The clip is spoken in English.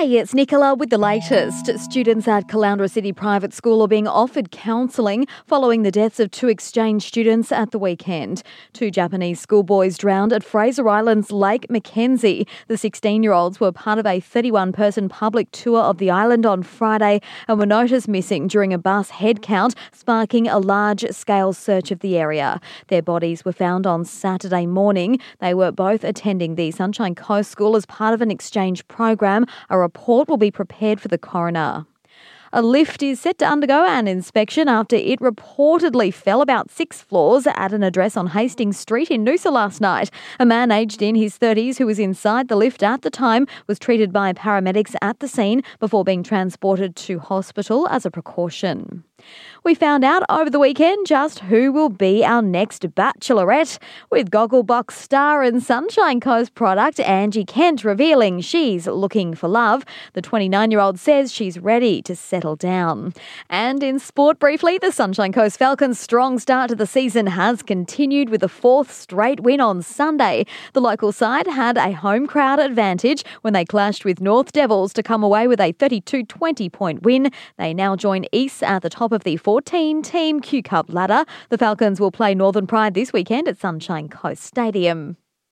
Hey, it's Nicola with the latest. Students at Caloundra City Private School are being offered counselling following the deaths of two exchange students at the weekend. Two Japanese schoolboys drowned at Fraser Island's Lake McKenzie. The 16 year olds were part of a 31 person public tour of the island on Friday and were noticed missing during a bus head count, sparking a large scale search of the area. Their bodies were found on Saturday morning. They were both attending the Sunshine Coast School as part of an exchange program. A report will be prepared for the coroner. A lift is set to undergo an inspection after it reportedly fell about six floors at an address on Hastings Street in Noosa last night. A man aged in his 30s who was inside the lift at the time was treated by paramedics at the scene before being transported to hospital as a precaution. We found out over the weekend just who will be our next bachelorette, with Gogglebox star and Sunshine Coast product Angie Kent revealing she's looking for love. The 29 year old says she's ready to settle down. And in sport, briefly, the Sunshine Coast Falcons' strong start to the season has continued with a fourth straight win on Sunday. The local side had a home crowd advantage when they clashed with North Devils to come away with a 32 20 point win. They now join East at the top top of the 14 team Q Cup ladder. The Falcons will play Northern Pride this weekend at Sunshine Coast Stadium.